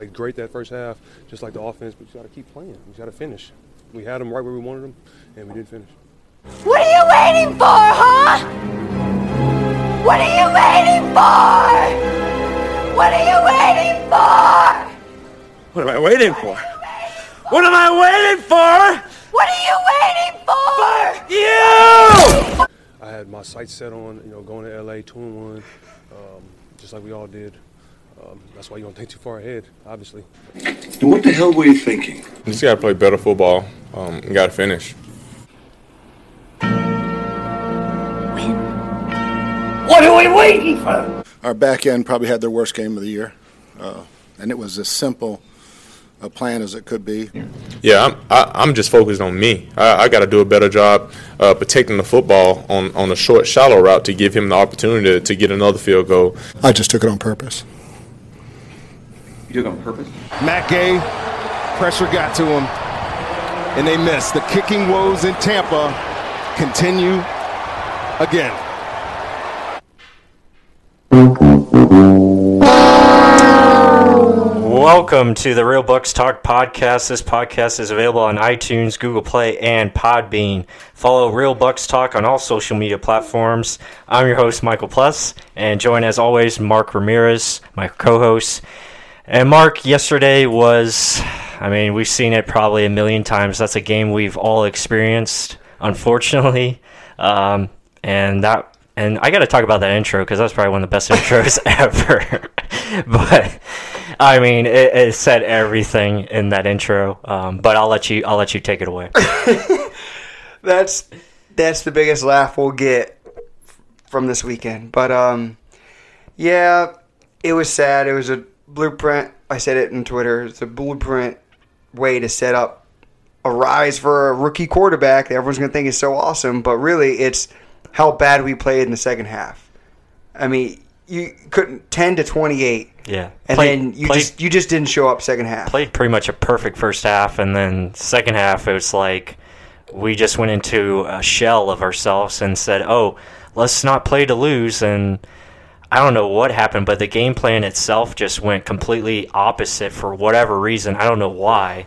Like great that first half, just like the offense, but you got to keep playing. You got to finish. We had them right where we wanted them, and we didn't finish. What are you waiting for, huh? What are you waiting for? What are you waiting for? What am I waiting for? What am I waiting for? What are you waiting for? You! I had my sights set on, you know, going to LA two and one, um, just like we all did. Um, that's why you don't think too far ahead, obviously. And what the hell were you thinking? You Just got to play better football. Um, and got to finish. What are we waiting for? Our back end probably had their worst game of the year, uh, and it was as simple a plan as it could be. Yeah, I'm, I, I'm just focused on me. I, I got to do a better job uh, protecting the football on, on a short, shallow route to give him the opportunity to, to get another field goal. I just took it on purpose. You took it on purpose? Matt Gay, pressure got to him, and they missed. The kicking woes in Tampa continue again. Welcome to the Real Bucs Talk podcast. This podcast is available on iTunes, Google Play, and Podbean. Follow Real Bucs Talk on all social media platforms. I'm your host, Michael Plus, and join as always Mark Ramirez, my co host. And Mark, yesterday was, I mean, we've seen it probably a million times. That's a game we've all experienced, unfortunately. Um, and that, and I got to talk about that intro because that's probably one of the best intros ever. but I mean, it, it, said everything in that intro. Um, but I'll let you, I'll let you take it away. that's that's the biggest laugh we'll get from this weekend. But um, yeah, it was sad. It was a blueprint. I said it in Twitter. It's a blueprint way to set up a rise for a rookie quarterback that everyone's going to think is so awesome. But really, it's how bad we played in the second half. I mean, you couldn't 10 to 28. Yeah. And played, then you played, just you just didn't show up second half. Played pretty much a perfect first half and then second half it was like we just went into a shell of ourselves and said, "Oh, let's not play to lose." And I don't know what happened, but the game plan itself just went completely opposite for whatever reason. I don't know why.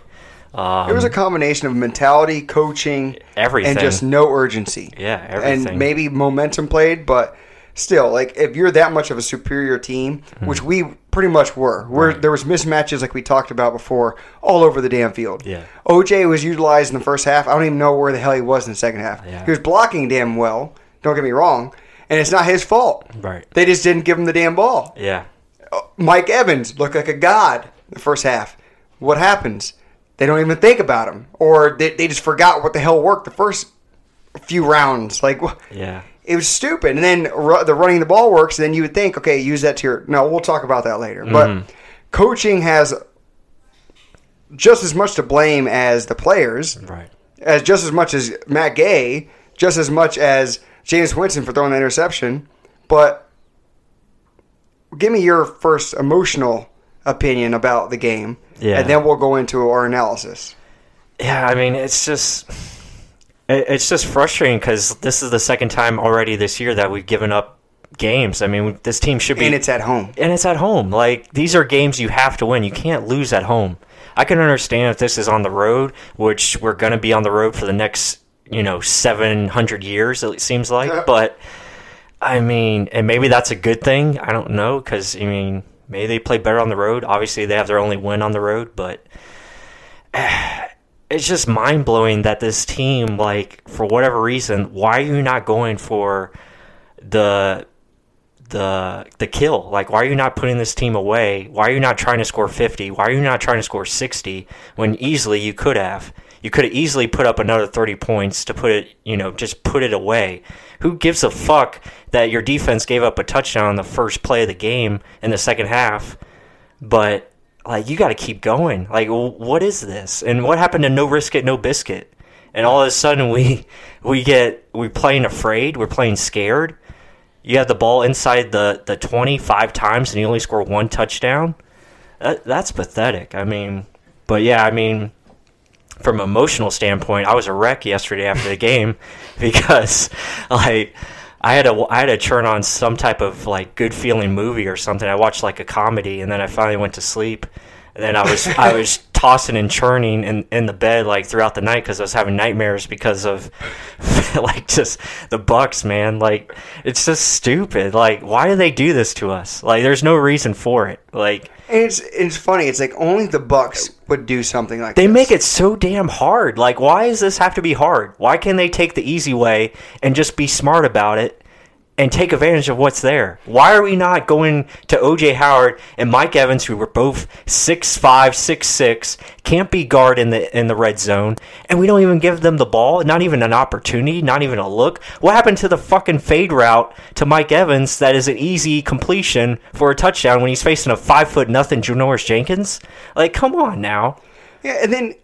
Um, it was a combination of mentality, coaching, everything, and just no urgency. Yeah, everything. And maybe momentum played, but still, like if you're that much of a superior team, mm-hmm. which we pretty much were, where right. there was mismatches like we talked about before, all over the damn field. Yeah. OJ was utilized in the first half. I don't even know where the hell he was in the second half. Yeah. He was blocking damn well. Don't get me wrong, and it's not his fault. Right. They just didn't give him the damn ball. Yeah. Mike Evans looked like a god the first half. What happens? They don't even think about him, or they, they just forgot what the hell worked the first few rounds. Like, yeah, it was stupid. And then the running the ball works. Then you would think, okay, use that to your. No, we'll talk about that later. Mm-hmm. But coaching has just as much to blame as the players, right? As just as much as Matt Gay, just as much as Jameis Winston for throwing the interception. But give me your first emotional opinion about the game, yeah. and then we'll go into our analysis. Yeah, I mean, it's just it's just frustrating because this is the second time already this year that we've given up games. I mean, this team should be, and it's at home, and it's at home. Like these are games you have to win. You can't lose at home. I can understand if this is on the road, which we're going to be on the road for the next, you know, seven hundred years. It seems like, but I mean, and maybe that's a good thing. I don't know because I mean, maybe they play better on the road. Obviously, they have their only win on the road, but it's just mind blowing that this team, like for whatever reason, why are you not going for the the the kill? Like, why are you not putting this team away? Why are you not trying to score fifty? Why are you not trying to score sixty when easily you could have? You could have easily put up another thirty points to put it, you know, just put it away. Who gives a fuck that your defense gave up a touchdown on the first play of the game in the second half? But like, you got to keep going. Like, what is this? And what happened to no risk it, no biscuit? And all of a sudden, we we get we playing afraid. We're playing scared you have the ball inside the, the 25 times and you only score one touchdown. That, that's pathetic. I mean, but yeah, I mean, from an emotional standpoint, I was a wreck yesterday after the game because, like, I had to I had to turn on some type of like good feeling movie or something. I watched like a comedy and then I finally went to sleep. And then I was I was tossing and churning in, in the bed like throughout the night because I was having nightmares because of like just the Bucs, man. Like it's just stupid. Like why do they do this to us? Like there's no reason for it. Like it's it's funny. It's like only the Bucs would do something like that. they this. make it so damn hard. Like why does this have to be hard? Why can't they take the easy way and just be smart about it and take advantage of what's there. Why are we not going to OJ Howard and Mike Evans, who were both six five, six six, can't be guard in the in the red zone, and we don't even give them the ball, not even an opportunity, not even a look? What happened to the fucking fade route to Mike Evans that is an easy completion for a touchdown when he's facing a five foot nothing Janoris Jenkins? Like, come on now. Yeah, and then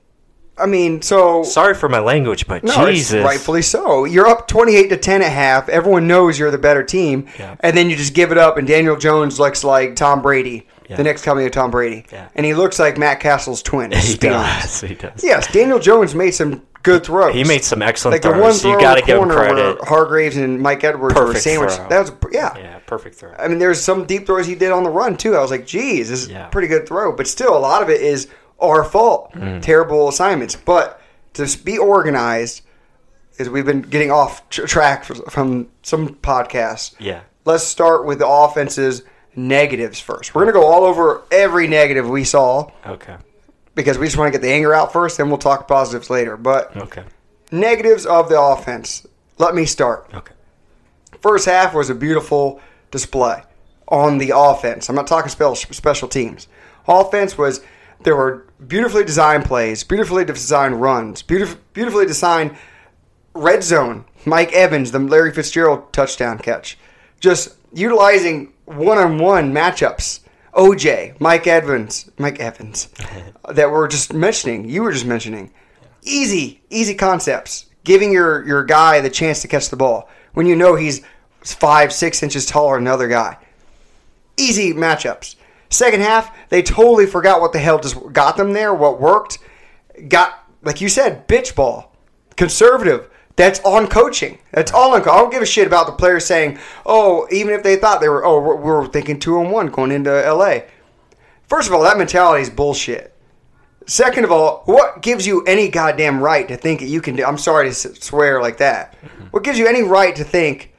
I mean, so sorry for my language, but no, Jesus, rightfully so. You're up 28 to 10 at half. Everyone knows you're the better team, yeah. and then you just give it up. And Daniel Jones looks like Tom Brady, yeah. the next coming of Tom Brady, yeah. and he looks like Matt Castle's twin. he does. He does. Yes, Daniel Jones made some good throws. He made some excellent like throws. The one throw you got to give him credit. Hargreaves and Mike Edwards perfect were sandwiched. Throw. That was yeah, yeah, perfect throw. I mean, there's some deep throws he did on the run too. I was like, geez, this is a pretty good throw. But still, a lot of it is our fault. Mm. Terrible assignments, but to be organized is we've been getting off track from some podcasts. Yeah. Let's start with the offense's negatives first. We're going to go all over every negative we saw. Okay. Because we just want to get the anger out first, then we'll talk positives later. But okay. negatives of the offense. Let me start. Okay. First half was a beautiful display on the offense. I'm not talking special teams. Offense was there were beautifully designed plays, beautifully designed runs, beautiful, beautifully designed red zone. Mike Evans, the Larry Fitzgerald touchdown catch, just utilizing one-on-one matchups. OJ, Mike Evans, Mike Evans, that we're just mentioning. You were just mentioning. Easy, easy concepts. Giving your your guy the chance to catch the ball when you know he's five, six inches taller than another guy. Easy matchups. Second half, they totally forgot what the hell just got them there, what worked. Got, like you said, bitch ball. Conservative. That's on coaching. That's all on. I don't give a shit about the players saying, "Oh, even if they thought they were, oh, we're, we're thinking two and one going into L.A." First of all, that mentality is bullshit. Second of all, what gives you any goddamn right to think that you can do? I'm sorry to swear like that. What gives you any right to think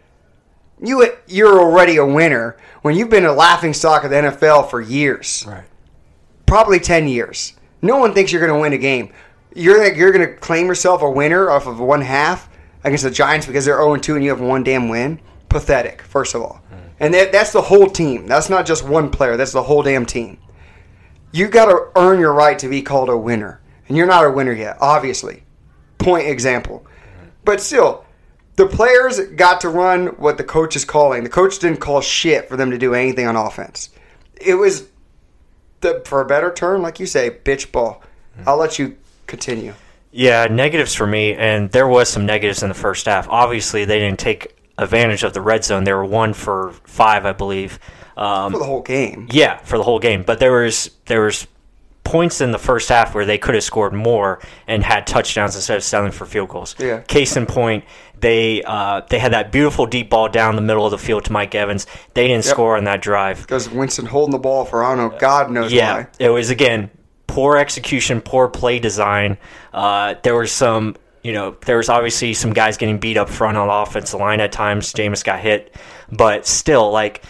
you you're already a winner when you've been a laughing stock of the NFL for years? Right. Probably ten years. No one thinks you're going to win a game. You're you're going to claim yourself a winner off of one half against the Giants because they're 0 2 and you have one damn win. Pathetic, first of all. Hmm. And that, that's the whole team. That's not just one player. That's the whole damn team. You got to earn your right to be called a winner, and you're not a winner yet, obviously. Point example. But still, the players got to run what the coach is calling. The coach didn't call shit for them to do anything on offense. It was, the for a better term, like you say, bitch ball. I'll let you continue. Yeah, negatives for me, and there was some negatives in the first half. Obviously, they didn't take advantage of the red zone. They were one for five, I believe. Um, for the whole game. Yeah, for the whole game. But there was there was points in the first half where they could have scored more and had touchdowns instead of settling for field goals. Yeah. Case in point, they uh, they had that beautiful deep ball down the middle of the field to Mike Evans. They didn't Yep. score on that drive. Because Winston holding the ball for I don't know, God knows Yeah, why. it was again poor execution, poor play design. Uh, there was some, you know, there was obviously some guys getting beat up front on the offensive line at times. Jameis got hit, but still, like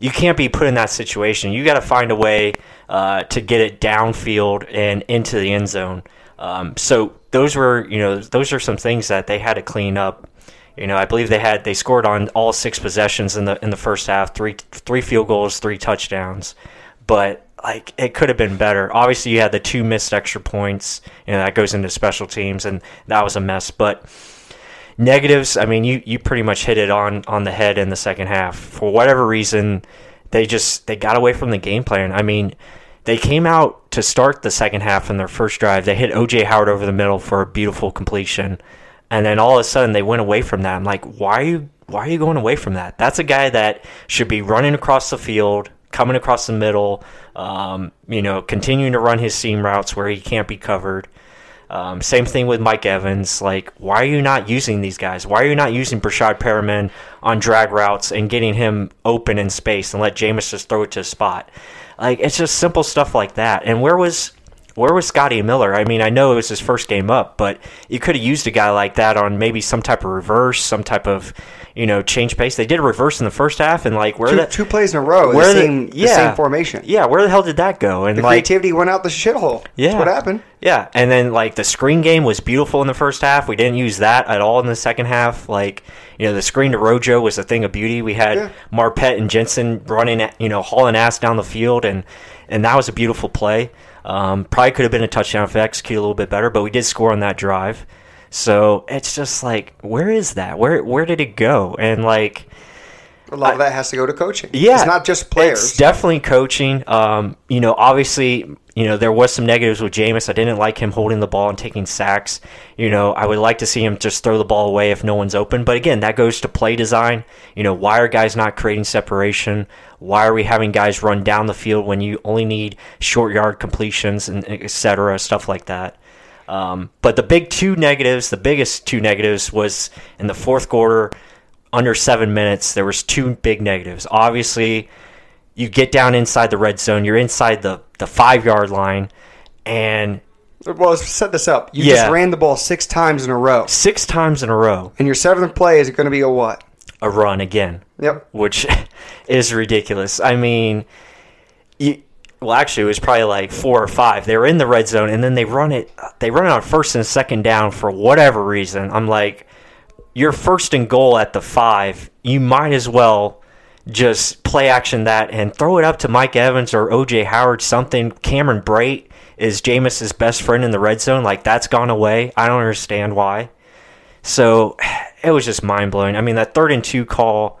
you can't be put in that situation. You got to find a way uh, to get it downfield and into the end zone. Um, so those were, you know, those are some things that they had to clean up. You know, I believe they had they scored on all six possessions in the in the first half, three three field goals, three touchdowns, but like it could have been better. Obviously, you had the two missed extra points, you know, that goes into special teams, and that was a mess. But negatives, I mean, you you pretty much hit it on on the head in the second half. For whatever reason, they just they got away from the game plan. I mean, they came out to start the second half in their first drive. They hit OJ Howard over the middle for a beautiful completion. And then all of a sudden they went away from that. I'm like, why are you why are you going away from that? That's a guy that should be running across the field, coming across the middle, um, you know, continuing to run his seam routes where he can't be covered. Um, same thing with Mike Evans. Like, why are you not using these guys? Why are you not using Breshad Perriman on drag routes and getting him open in space and let Jameis just throw it to a spot? Like, it's just simple stuff like that. And where was where was Scotty Miller? I mean, I know it was his first game up, but you could have used a guy like that on maybe some type of reverse, some type of you know change pace. They did a reverse in the first half, and like where two, the, two plays in a row, where the same, the yeah, same formation. Yeah, where the hell did that go? And The like creativity went out the shithole. yeah, That's what happened. Yeah, and then like the screen game was beautiful in the first half. We didn't use that at all in the second half. Like you know, the screen to Rojo was a thing of beauty. We had Yeah. Marpet and Jensen running, you know, hauling ass down the field, and and that was a beautiful play. Um, probably could have been a touchdown if executed a little bit better, but we did score on that drive. So it's just like, where is that? Where where did it go? And like, A lot of that has to go to coaching. yeah, it's not just players. It's definitely coaching. Um, you know, obviously, you know there was some negatives with Jameis. I didn't like him holding the ball and taking sacks. You know, I would like to see him just throw the ball away if no one's open. But again, that goes to play design. You know, why are guys not creating separation? Why are we having guys run down the field when you only need short yard completions and et cetera, stuff like that? Um, but the big two negatives, the biggest two negatives, was in the fourth quarter, under seven minutes. There was two big negatives. Obviously, you get down inside the red zone. You're inside the the five yard line, and well, let's set this up. You Yeah. just ran the ball six times in a row. Six times in a row. And your seventh play is going to be a what? a run again. Yep. Which is ridiculous. I mean, you, well, actually, it was probably like four or five. They were in the red zone, and then they run it. They run it on first and second down for whatever reason. I'm like, you're first and goal at the five. You might as well just play action that and throw it up to Mike Evans or OJ Howard. Something. Cameron Brate is Jameis's best friend in the red zone. Like that's gone away. I don't understand why. So it was just mind blowing. I mean, that third and two call.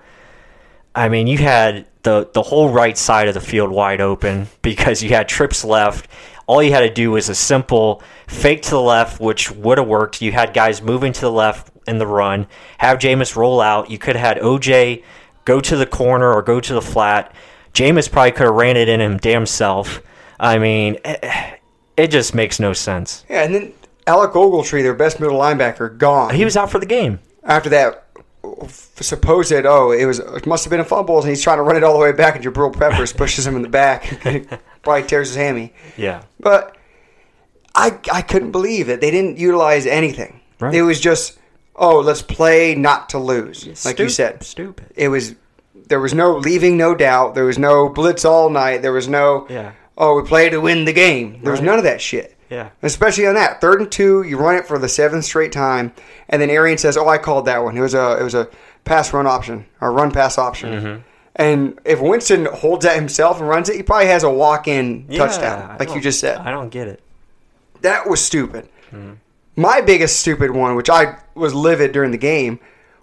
I mean, you had the the whole right side of the field wide open because you had trips left. All you had to do was a simple fake to the left, which would have worked. You had guys moving to the left in the run, have Jameis roll out. You could have had OJ go to the corner or go to the flat. Jameis probably could have ran it in him damn self. I mean, it, it just makes no sense. Yeah, and then Alec Ogletree, their best middle linebacker, gone. He was out for the game. After that supposed oh it was it must have been a fumble and he's trying to run it all the way back and Jabril Peppers pushes him in the back probably tears his hammy Yeah. but I I couldn't believe that they didn't utilize anything Right. it was just oh let's play not to lose like you said stupid. it was there was no leaving no doubt there was no blitz all night there was no Yeah. oh we play to win the game there was Right. none of that shit Yeah. especially on that third and two. You run it for the seventh straight time, and then Arians says, "Oh, I called that one. It was a it was a pass run option or run pass option." Mm-hmm. And if Winston holds that himself and runs it, he probably has a walk in Yeah, touchdown, like you just said. I don't get it. That was stupid. Mm-hmm. My biggest stupid one, which I was livid during the game,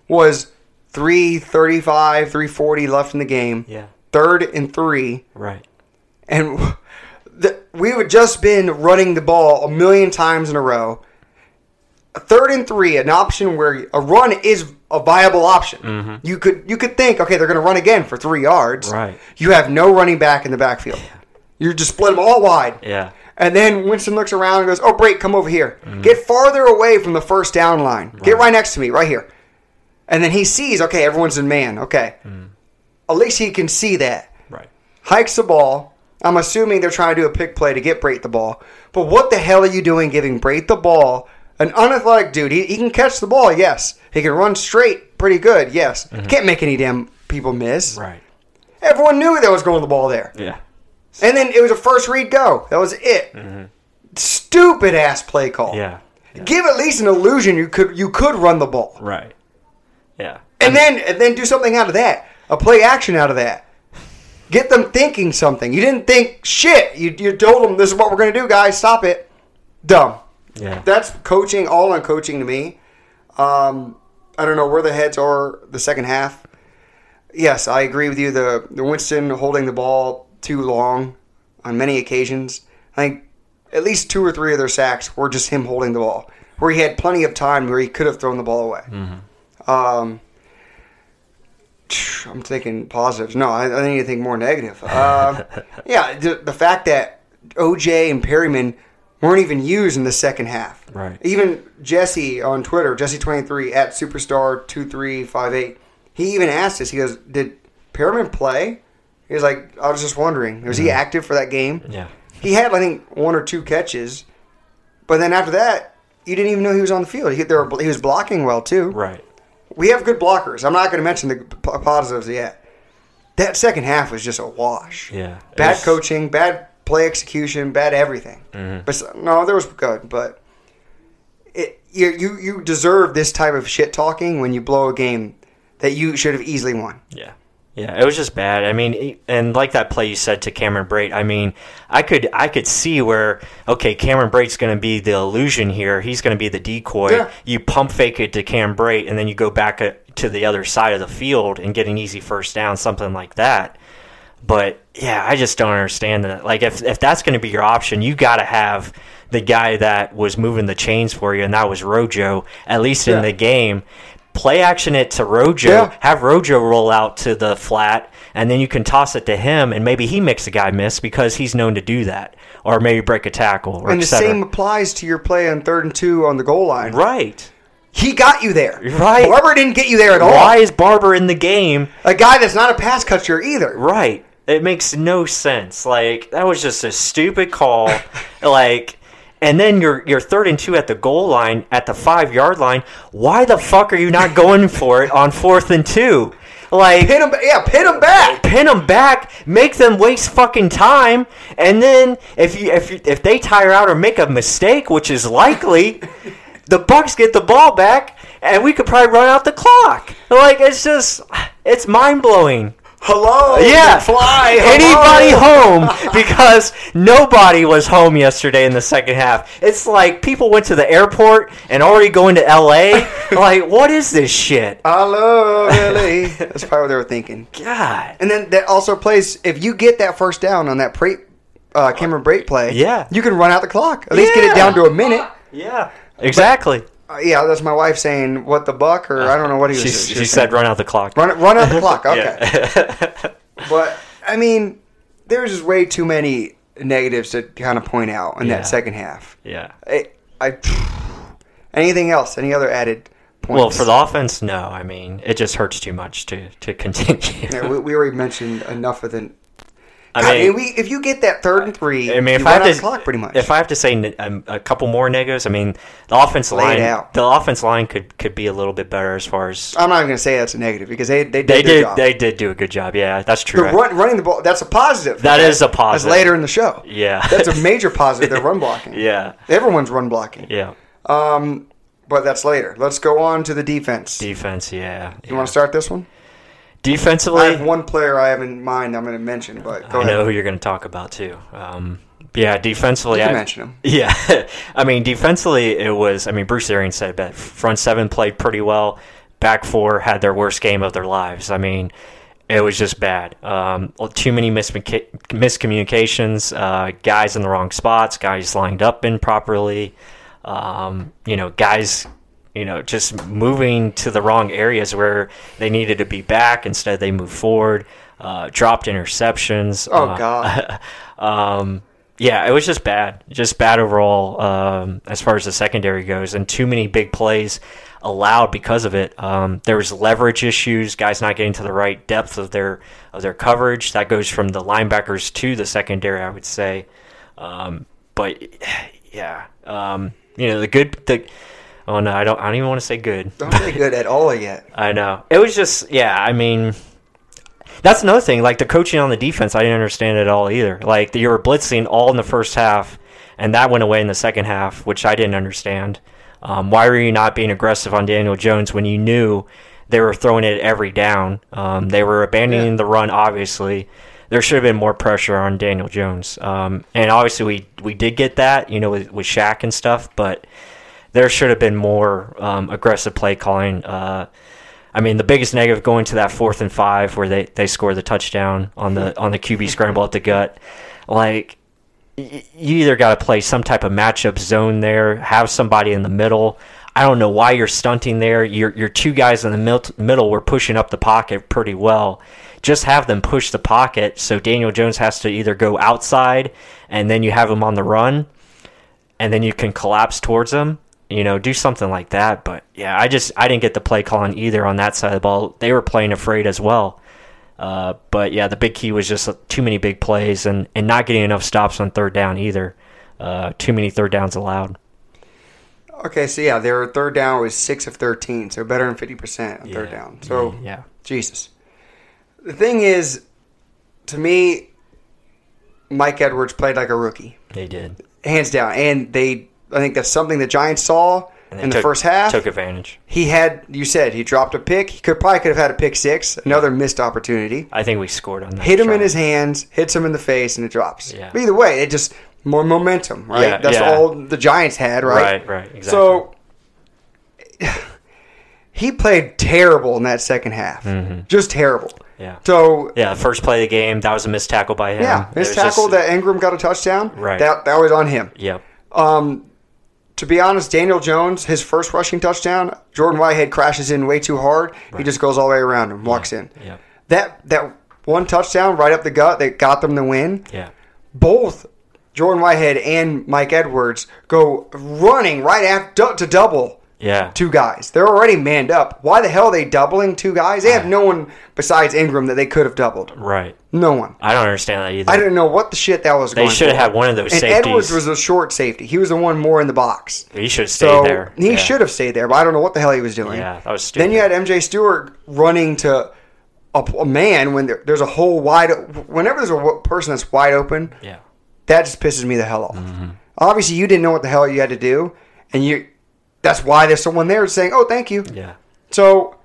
was 335, 340 left in the game. Yeah. Third and three. Right. And the, we had just been running the ball a million times in a row. A third and three, an option where a run is a viable option. Mm-hmm. You could you could think, okay, they're going to run again for three yards. Right. You have no running back in the backfield. You just split them all wide. Yeah. And then Winston looks around and goes, "Oh, break, come over here. Mm-hmm. Get farther away from the first down line. Get right next to me, right here." And then he sees, okay, everyone's in man. Okay. Mm. At least he can see that. Right. Hikes the ball. I'm assuming they're trying to do a pick play to get Brate the ball. But what the hell are you doing giving Brate the ball? An unathletic dude. He, he can catch the ball, yes. He can run straight pretty good, yes. Mm-hmm. Can't make any damn people miss. Right. Everyone knew that was going to the ball there. Yeah. And then it was a first read go. That was it. Stupid ass play call. Mm-hmm. Yeah. Give at least an illusion you could you could run the ball. Right. Yeah. And then and then do something out of that. A play action out of that. Get them thinking something. You didn't think shit. You, you told them this is what we're going to do, guys. Stop it. Dumb. Yeah. That's coaching, all on coaching to me. Um, I don't know where the heads are the second half. Yes, I agree with you. The, the Winston holding the ball too long on many occasions. I think at least two or three of their sacks were just him holding the ball, where he had plenty of time where he could have thrown the ball away. Um, I'm thinking positives. No, I, I need to think more negative. Um, yeah, the, the fact that OJ and Perriman weren't even used in the second half. Right. Even Jesse on Twitter, Jesse23 at superstar2358, he even asked us, he goes, Did Perriman play? He was like, I was just wondering, was he active for that game? Yeah. He had, I think, one or two catches, but then after that, you didn't even know he was on the field. He, there were, he was blocking well, too. Right. We have good blockers. I'm not going to mention the p- positives yet. That second half was just a wash. Yeah. Bad was- coaching, bad play execution, bad everything. Mhm. But no, there was good. But it, you, you you deserve this type of shit talking when you blow a game that you should have easily won. Yeah. Yeah, it was just bad. I mean, and like that play you said to Cameron Brate, I mean, I could I could see where okay, Cameron Brate's going to be the illusion here. He's going to be the decoy. Yeah. You pump fake it to Cam Brate, and then you go back uh, to the other side of the field and get an easy first down, something like that. But yeah, I just don't understand that. Like, if if that's going to be your option, you got to have the guy that was moving the chains for you, and that was Rojo, at least in the game. Play action it to Rojo, Yeah. have Rojo roll out to the flat, and then you can toss it to him, and maybe he makes a guy miss because he's known to do that, or maybe break a tackle, or and the same applies to your play on third and two on the goal line. Right. He got you there. Right. Barber didn't get you there at all. Why is Barber in the game? A guy that's not a pass catcher either. Right. It makes no sense. Like that was just a stupid call. like and then you're you're third and two at the goal line at the five yard line. Why the fuck are you not going for it on fourth and two? Like Pin them, yeah, pin him back. pin them back, make them waste fucking time, and then if you if you, if they tire out or make a mistake, which is likely, the Bucs get the ball back, and we could probably run out the clock. Like it's just it's mind blowing. Hello, Yeah, fly. Anybody home because nobody was home yesterday in the second half. It's like people went to the airport and already going to L.A. like, what is this shit? Hello, Lily. That's probably what they were thinking. God. And then that also plays if you get that first down on that Brate, uh, Cameron Brate play. Yeah. you can run out the clock. At least get it down to a minute. Yeah. Exactly. Uh, yeah, that's my wife saying what the buck or I don't know what he was. She, she she said. "Run out the clock." run run out the clock. Okay, but I mean, there's just way too many negatives to kind of point out in Yeah. that second half. yeah. I, I anything else? Any other added points? Well, for the offense, no. I mean, it just hurts too much to to continue. yeah, we, we already mentioned enough of the. I God, mean, we, if you get that third and three, I mean, if I have to, clock pretty much. if I have to say um, a couple more negatives, I mean, the offense Lay line, out. the offense line could could be a little bit better as far as I'm not even going to say that's a negative because they they did they did. job. They did do a good job. Yeah, that's true. the run, running the ball that's a positive. That is a positive. That's later in the show. Yeah. that's a major positive. They're run blocking. yeah, everyone's run blocking. yeah. Um, but that's later. Let's go on to the defense. Defense, yeah. you want to start this one? Defensively, I have one player I have in mind. I'm going to mention, but go I ahead. know who you're going to talk about too. Um, yeah, defensively, I, mention him. Yeah, I mean, defensively, it was. I mean, Bruce Arians said that front seven played pretty well. Back four had their worst game of their lives. I mean, it was just bad. Um, too many miscommunica- miscommunications. Uh, guys in the wrong spots. Guys lined up improperly. Um, you know, guys. You know, just moving to the wrong areas where they needed to be back. Instead, they moved forward. Uh, dropped interceptions. Oh, Uh, God. um, yeah, it was just bad, just bad overall um, as far as the secondary goes, and too many big plays allowed because of it. Um, there was leverage issues, guys not getting to the right depth of their of their coverage. That goes from the linebackers to the secondary, I would say. Um, but yeah, um, you know the good the. Oh no, I don't. I don't even want to say good. Don't say good at all yet. I know. It was just, yeah. I mean, That's another thing. Like the coaching on the defense, I didn't understand it at all either. Like you were blitzing all in the first half, and that went away in the second half, which I didn't understand. Um, why were you not being aggressive on Daniel Jones when you knew they were throwing it every down? Um, they were abandoning the run, obviously. There should have been more pressure on Daniel Jones, um, and obviously we we did get that, you know, with, with Shaq and stuff, but there should have been more um, aggressive play calling. Uh, I mean, the biggest negative going to that fourth and five where they, they score the touchdown on the on the QB scramble at the gut, like you either got to play some type of matchup zone there, have somebody in the middle. I don't know why you're stunting there. Your your two guys in the mil- middle were pushing up the pocket pretty well. Just have them push the pocket so Daniel Jones has to either go outside and then you have him on the run and then you can collapse towards them. You know, do something like that. But yeah, I just I didn't get the play calling either on that side of the ball. They were playing afraid as well. Uh, but yeah, the big key was just too many big plays and, and not getting enough stops on third down either. Uh, too many third downs allowed. Okay, so yeah, their third down was six of thirteen, so better than fifty percent on third Yeah. down. So Yeah. Jesus. The thing is, to me, Mike Edwards played like a rookie, They did. hands down, and they. I think that's something the Giants saw in the took- first half. Took advantage. He had, you said, he dropped a pick. He could probably could have had a pick six, another missed opportunity. I think we scored on that. Hit him in his hands, hits him in the face, and it drops. Yeah. But either way, it just more momentum, right? Yeah, That's yeah. all the Giants had, right? Right, right, exactly. So he played terrible in that second half, just terrible. Mm-hmm. Yeah. So Yeah, first play of the game, that was a missed tackle by him. yeah, was tackle just- that Engram got a touchdown. Right. That that was on him. Yep. Um, to be honest, Daniel Jones, his first rushing touchdown, Jordan Whitehead crashes in way too hard. He just goes all the way around and walks in. Yep. That that one touchdown right up the gut that got them the win. Yeah. Both Jordan Whitehead and Mike Edwards go running right after to double Yeah. two guys. They're already manned up. Why the hell are they doubling two guys? They have no one besides Engram that they could have doubled. Right. No one. I don't understand that either. I didn't know what the shit that was They going should have for. had one of those and safeties. Edwards was a short safety. He was the one more in the box. He should have stayed So there. he Yeah. should have stayed there, but I don't know what the hell he was doing. Yeah, that was stupid. Then you had MJ Stewart running to a, a man when there, there's a whole wide. Whenever there's a w- person that's wide open, Yeah. that just pisses me the hell off. Mm-hmm. Obviously, you didn't know what the hell you had to do, and you. That's why there's someone there saying, "Oh, thank you." Yeah. So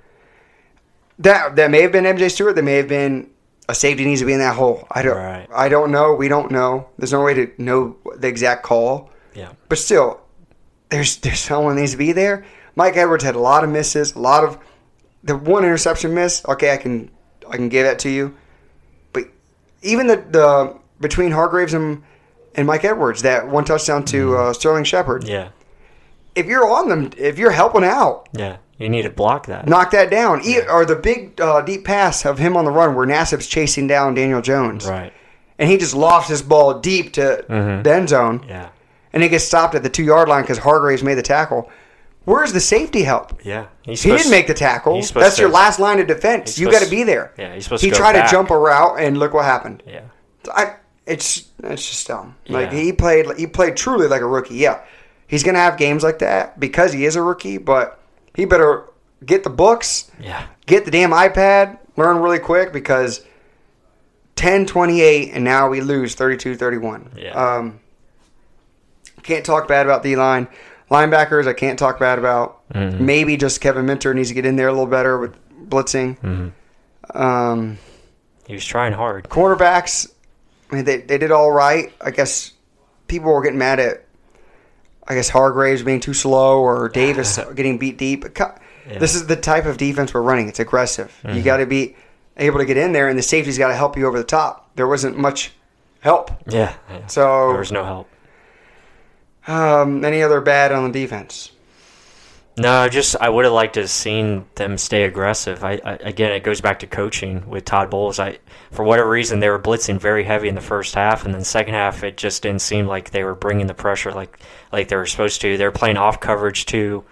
that that may have been MJ Stewart. That may have been a safety needs to be in that hole. I don't. Right. I don't know. We don't know. There's no way to know the exact call. Yeah. But still, there's there's someone needs to be there. Mike Edwards had a lot of misses, a lot of the one interception miss. Okay, I can I can give that to you. But even the the between Hargreaves and and Mike Edwards, that one touchdown to uh, Sterling Shepard. Yeah. If you're on them, if you're helping out, Yeah. You need to block that. knock that down. E- Or the big uh, deep pass of him on the run where Nassib's chasing down Daniel Jones. Right. And he just lofts his ball deep to Mhm. the end zone. Yeah. And he gets stopped at the two yard line because Hargreaves made the tackle. Where's the safety help? Yeah. He didn't make the tackle. That's your to- last line of defense. You got to be there. Yeah, he's supposed he to tried back. to jump a route, and look what happened. Yeah. I, it's it's just dumb. Like Yeah. he played he played truly like a rookie. Yeah, he's gonna have games like that because he is a rookie. But he better get the books, Yeah. get the damn iPad, learn really quick because 10-28 and now we lose 32-31. Yeah. Um, can't talk bad about the line. Linebackers, I can't talk bad about. Mhm. Maybe just Kevin Minter needs to get in there a little better with blitzing. Mhm. Um, He was trying hard. Cornerbacks, I mean, they, they did all right. I guess people were getting mad at, I guess, Hargreaves being too slow or Davis getting beat deep. Yeah. This is the type of defense we're running. It's aggressive. You Mhm. got to be able to get in there, and the safety's got to help you over the top. There wasn't much help. Yeah. yeah. So there was no help. Um, any other bad on the defense? No, just I would have liked to have seen them stay aggressive. I, I again, it goes back to coaching with Todd Bowles. I for whatever reason they were blitzing very heavy in the first half, and then second half it just didn't seem like they were bringing the pressure like like they were supposed to. They were playing off coverage too,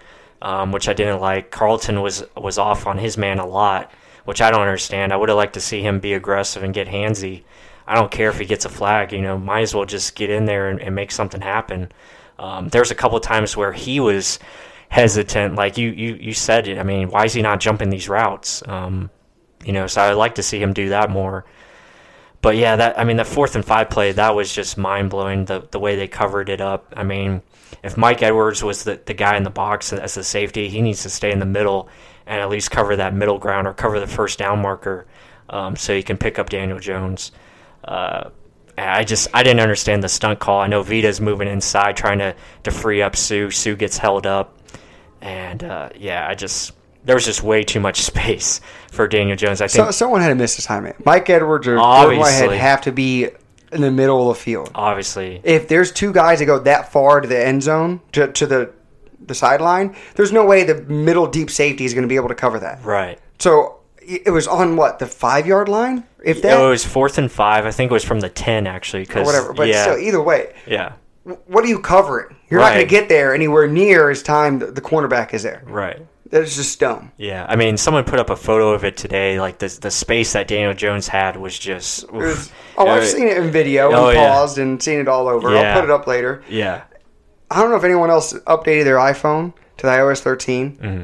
um, which I didn't like. Carlton was was off on his man a lot, which I don't understand. I would have liked to see him be aggressive and get handsy. I don't care if he gets a flag. You know, might as well just get in there and, and make something happen. Um, was a couple of times where he was hesitant, like you, you, you said it. I mean, why is he not jumping these routes? Um, you know, so I'd like to see him do that more. But yeah, that I mean, the fourth and five play that was just mind blowing. The the way they covered it up. I mean, if Mike Edwards was the the guy in the box as the safety, he needs to stay in the middle and at least cover that middle ground or cover the first down marker, um, so he can pick up Daniel Jones. Uh, I just I didn't understand the stunt call. I know Vita's moving inside trying to to free up Suh. Suh gets held up, and uh, yeah, I just there was just way too much space for Daniel Jones. I think So, someone had to miss assignment. Mike Edwards or Whitehead have to be in the middle of the field. obviously If there's two guys that go that far to the end zone to, to the the sideline, there's no way the middle deep safety is going to be able to cover that. right. So it was on what the five yard line, if that it was fourth and five. I think it was from the ten actually. or Cause, whatever. But yeah, still, either way, yeah, what are you covering? You're not going to get there anywhere near as time the, cornerback is there. right. That's just dumb. Yeah, I mean, someone put up a photo of it today. Like the the space that Daniel Jones had was just. Was- oh, I've seen it in video Oh, and yeah. paused and seen it all over. Yeah. I'll put it up later. Yeah, I don't know if anyone else updated their iPhone to the iOS 13. Mm-hmm.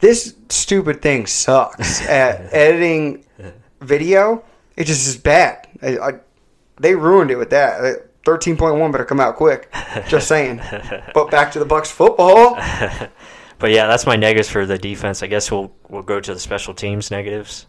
This stupid thing sucks at editing video. It just is bad. I, I, they ruined it with that. Uh, 13.1 better come out quick. Just saying. but back to the Bucs football. but yeah, that's my negatives for the defense. I guess we'll we'll go to the special teams negatives.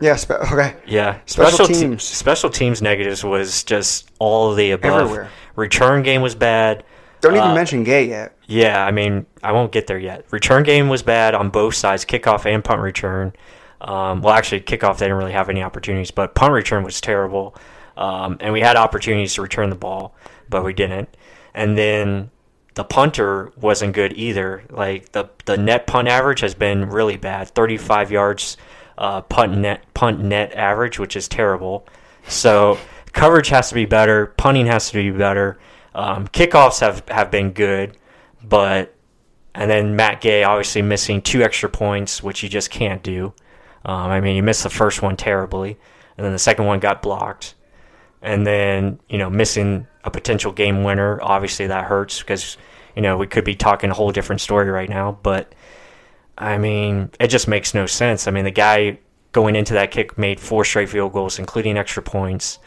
Yeah, spe- okay. Yeah, Special te- teams. special teams negatives was just all of the above. Everywhere. Return game was bad. Don't even Uh, mention Gay yet. Yeah, I mean, I won't get there yet. Return game was bad on both sides, kickoff and punt return. Um, well, actually, kickoff they didn't really have any opportunities, but punt return was terrible. Um, and we had opportunities to return the ball, but we didn't. And then the punter wasn't good either. Like the the net punt average has been really bad, 35 yards uh, punt net punt net average, which is terrible. So coverage has to be better, punting has to be better. Um, kickoffs have have been good, but and then Matt Gay obviously missing two extra points, which you just can't do. Um, I mean, he missed the first one terribly, and then the second one got blocked, and then you know missing a potential game winner. Obviously, that hurts because you know we could be talking a whole different story right now. But I mean, it just makes no sense. I mean, the guy going into that kick made four straight field goals, including extra points,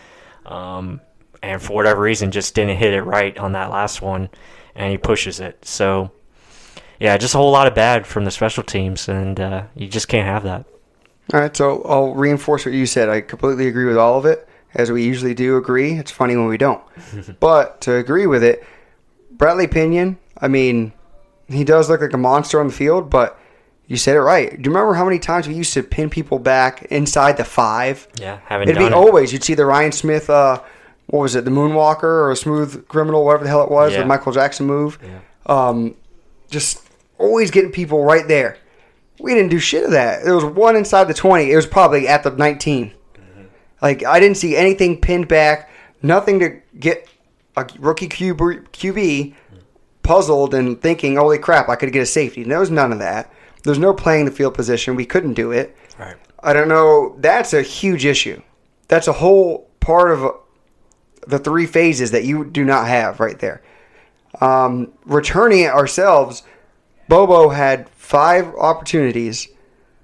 um, and for whatever reason, just didn't hit it right on that last one, and he pushes it. So, yeah, just a whole lot of bad from the special teams, and uh, you just can't have that. All right, so I'll reinforce what you said. I completely agree with all of it, as we usually do agree. It's funny when we don't. but to agree with it, Bradley Pinion, I mean, he does look like a monster on the field, but you said it right. Do you remember how many times we used to pin people back inside the five? Yeah, haven't It'd be it. always, you'd see the Ryan Smith, uh, what was it, the Moonwalker or a Smooth Criminal, whatever the hell it was, Yeah. the Michael Jackson move. Yeah. Um, just always getting people right there. We didn't do shit of that. There was one inside the 20. It was probably at the 19. Like, I didn't see anything pinned back, nothing to get a rookie QB, QB puzzled and thinking, holy crap, I could get a safety. There was none of that. There's no playing the field position. We couldn't do it. Right. I don't know. That's a huge issue. That's a whole part of the three phases that you do not have right there. Um, returning it ourselves, Bobo had five opportunities.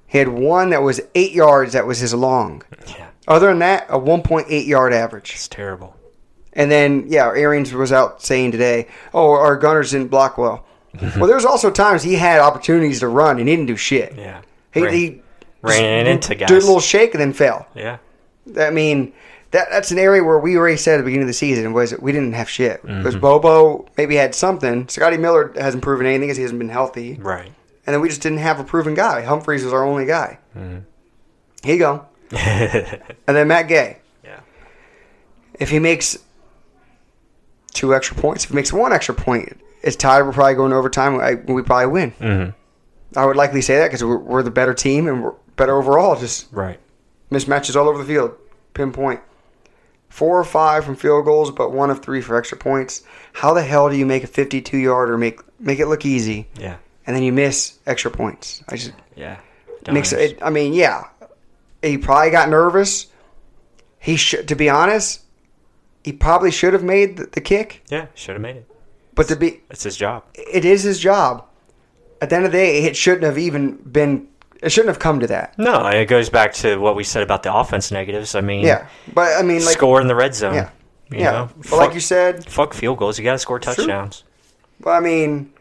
He had one that was eight yards that was his long. Yeah. Other than that, a 1.8 yard average. It's terrible. And then, yeah, Arians was out saying today, oh, our gunners didn't block well. well, there was also times he had opportunities to run and he didn't do shit. Yeah. He, Ran- he ran into guys. Did a little shake and then fell. Yeah. I mean, that that's an area where we already said at the beginning of the season was we didn't have shit. Because Mhm. Bobo maybe had something. Scotty Miller hasn't proven anything because he hasn't been healthy. Right. And then we just didn't have a proven guy. Humphries was our only guy. Here you go. And then Matt Gay. Yeah. If he makes two extra points, if he makes one extra point, it's tied. We're probably going overtime. I, we probably win. Mhm. I would likely say that because we're, we're the better team and we're better overall. Just Right. mismatches all over the field. Pinpoint. Four or five from field goals, but one of three for extra points. How the hell do you make a 52 yarder make make it look easy? Yeah. And then you miss extra points. I just Yeah. makes it. I mean, yeah, he probably got nervous. He should, to be honest, he probably should have made the, the kick. Yeah. Should have made it. But to be, It's his job. it is his job. At the end of the day, it shouldn't have even been It shouldn't have come to that. No, it goes back to what we said about the offense negatives. I mean, Yeah, but I mean, like score in the red zone. Yeah. You Yeah. know? But like you said, fuck field goals. You got to score True. touchdowns. Well, I mean,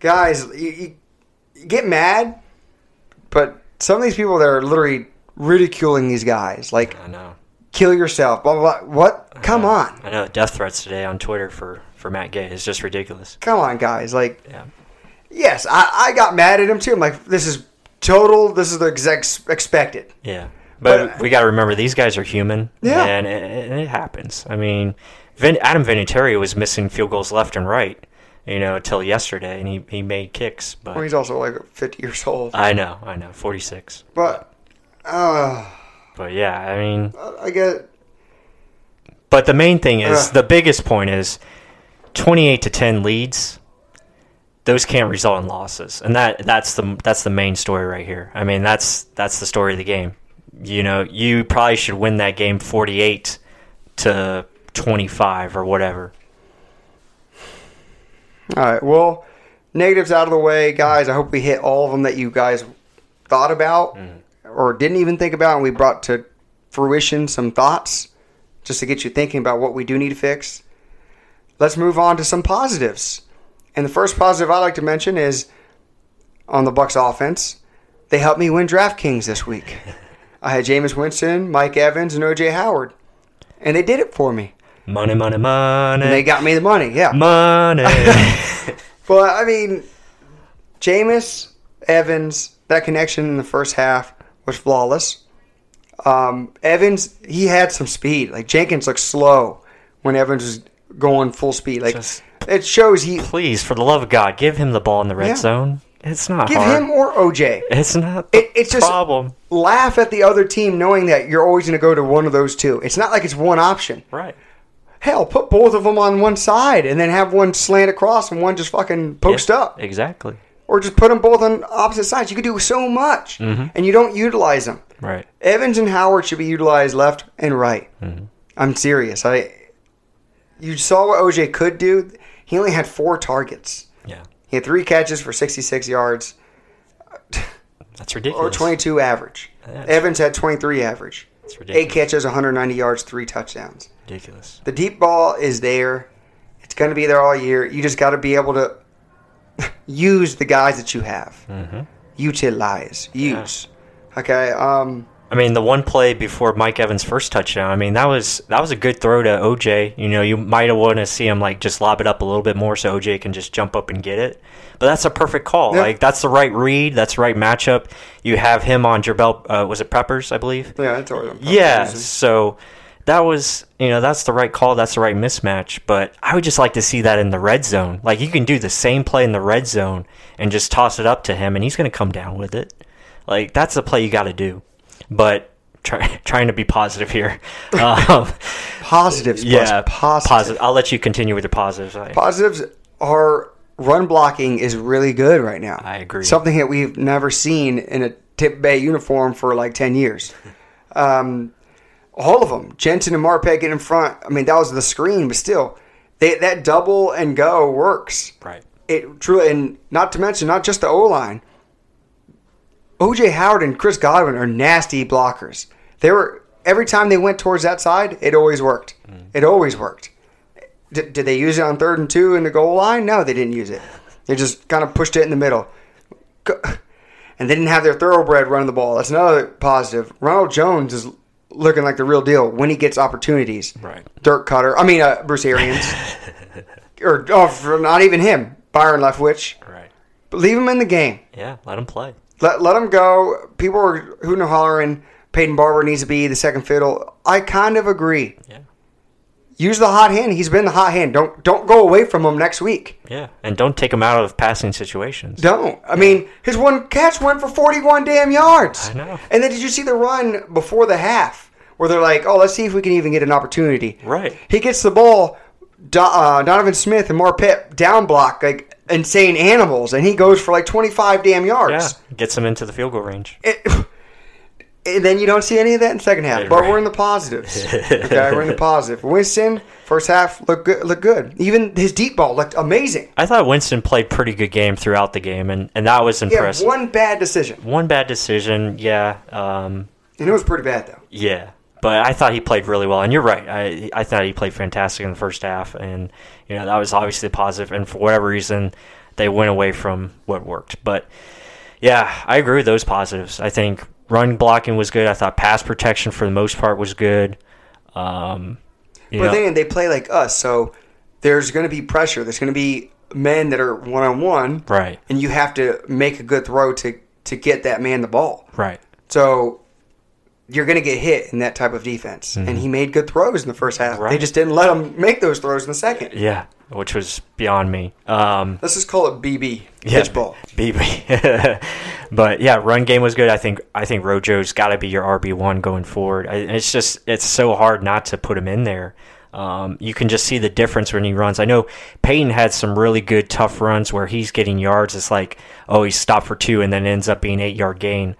guys, you, you get mad, but some of these people that are literally ridiculing these guys, like, I know. kill yourself, blah, blah, blah. What? Come on. I know death threats today on Twitter for for Matt Gay is just ridiculous. Come on, guys. Like, Yeah. yes, I, I got mad at him too. I'm like, this is total, this is the exact expected. Yeah. But, we got to remember these guys are human. Yeah. And it, and it happens. I mean, Vin, Adam Vinatieri was missing field goals left and right, you know, until yesterday, and he, he made kicks. But Well, he's also like 50 years old. I know, I know, 46. But, uh, But yeah, I mean, I get, but the main thing is Ugh. the biggest point is 28 to 10 leads. Those can't result in losses, and that that's the that's the main story right here. I mean, that's that's the story of the game. You know, you probably should win that game 48 to 25 or whatever. all right, well, negatives out of the way, guys. I hope we hit all of them that you guys thought about or didn't even think about, and we brought to fruition some thoughts just to get you thinking about what we do need to fix. Let's move on to some positives. And the first positive I like to mention is on the Bucs offense. They helped me win DraftKings this week. I had Jameis Winston, Mike Evans, and OJ Howard. And they did it for me. Money, money, money. And they got me the money, yeah. money. But I mean, Jameis Evans, that connection in the first half was flawless. Um, Evans, he had some speed. Like Jenkins looked slow when Evans was going full speed. Like Just- it shows he Please, for the love of God, give him the ball in the red Yeah. zone. It's not give hard. him or OJ. it's not the It, it's just problem. laugh at the other team knowing that you're always going to go to one of those two. It's not like it's one option. Right. Hell, put both of them on one side and then have one slant across and one just fucking post Yeah, up. Exactly. Or just put them both on opposite sides. You could do so much, and you don't utilize them. Right. Evans and Howard should be utilized left and right. Mm-hmm. I'm serious. I you saw what OJ could do. He only had four targets. Yeah. He had three catches for 66 yards That's ridiculous. or 22 average. That's- Evans had 23 average. That's ridiculous. Eight catches, 190 yards, three touchdowns. Ridiculous. The deep ball is there. It's going to be there all year. You just got to be able to use the guys that you have. Mm-hmm. Utilize, use. Okay. Um. I mean, the one play before Mike Evans' first touchdown. I mean, that was that was a good throw to OJ. You know, you might have want to see him like just lob it up a little bit more so OJ can just jump up and get it. But that's a perfect call. Yeah. Like that's the right read. That's the right matchup. You have him on Jabrill. Uh, was it Peppers? I believe. Yeah, that's all. Yeah. So that was you know that's the right call. That's the right mismatch. But I would just like to see that in the red zone. Like you can do the same play in the red zone and just toss it up to him, and he's going to come down with it. Like that's the play you got to do. But try, trying to be positive here. Um, Positives. yeah, positive. positive. I'll let you continue with the positives. I, Positives are run blocking is really good right now. I agree. Something that we've never seen in a Tip Bay uniform for like 10 years. Um, all of them. Jensen and Marpet get in front. I mean, that was the screen, but still, they, that double and go works. right. It truly, and not to mention, not just the O line. OJ Howard and Chris Godwin are nasty blockers. They were every time they went towards that side, it always worked. Mm. It always worked. D- did they use it on third and two in the goal line? No, they didn't use it. They just kind of pushed it in the middle. And they didn't have their thoroughbred running the ball. That's another positive. Ronald Jones is looking like the real deal when he gets opportunities. Right. Dirk Koetter. I mean, uh, Bruce Arians. or oh, not even him. Byron Leftwich. Right. But leave him in the game. Yeah. Let him play. Let, let him go. People are hooting and hollering. Peyton Barber needs to be the second fiddle. I kind of agree. Yeah. Use the hot hand. He's been the hot hand. Don't don't go away from him next week. Yeah. And don't take him out of passing situations. Don't. I mean, his one catch went for 41 damn yards. I know. And then did you see the run before the half where they're like, oh, let's see if we can even get an opportunity. Right. He gets the ball. Do, uh, Donovan Smith and Marpet down block like insane animals, and he goes for like 25 damn yards. Yeah. Gets him into the field goal range. It, And then you don't see any of that in the second half. But we're in the positives. okay, we're in the positive. Winston, first half looked good. Looked good. Even his deep ball looked amazing. I thought Winston played pretty good game throughout the game, and, and that was Yeah, impressive. one bad decision, One bad decision, yeah. Um, and it was pretty bad though. Yeah, but I thought he played really well, and you're right. I I thought he played fantastic in the first half, and you know that was obviously positive. And for whatever reason, they went away from what worked. But yeah, I agree with those positives. I think run blocking was good. I thought pass protection for the most part was good. Um, you But know- then they play like us, so there's going to be pressure. There's going to be men that are one on one, right, and you have to make a good throw to to get that man the ball. right. So you're going to get hit in that type of defense. Mhm. And he made good throws in the first half. They just didn't let him make those throws in the second. Yeah, which was beyond me. Um, Let's just call it BB. Yeah, Pitch ball. BB. but yeah, run game was good. I think I think Rojo's got to be your RB one going forward. I, it's just it's so hard not to put him in there. Um, you can just see the difference when he runs. I know Peyton had some really good tough runs where he's getting yards. It's like oh he stopped for two and then ends up being eight yard gain.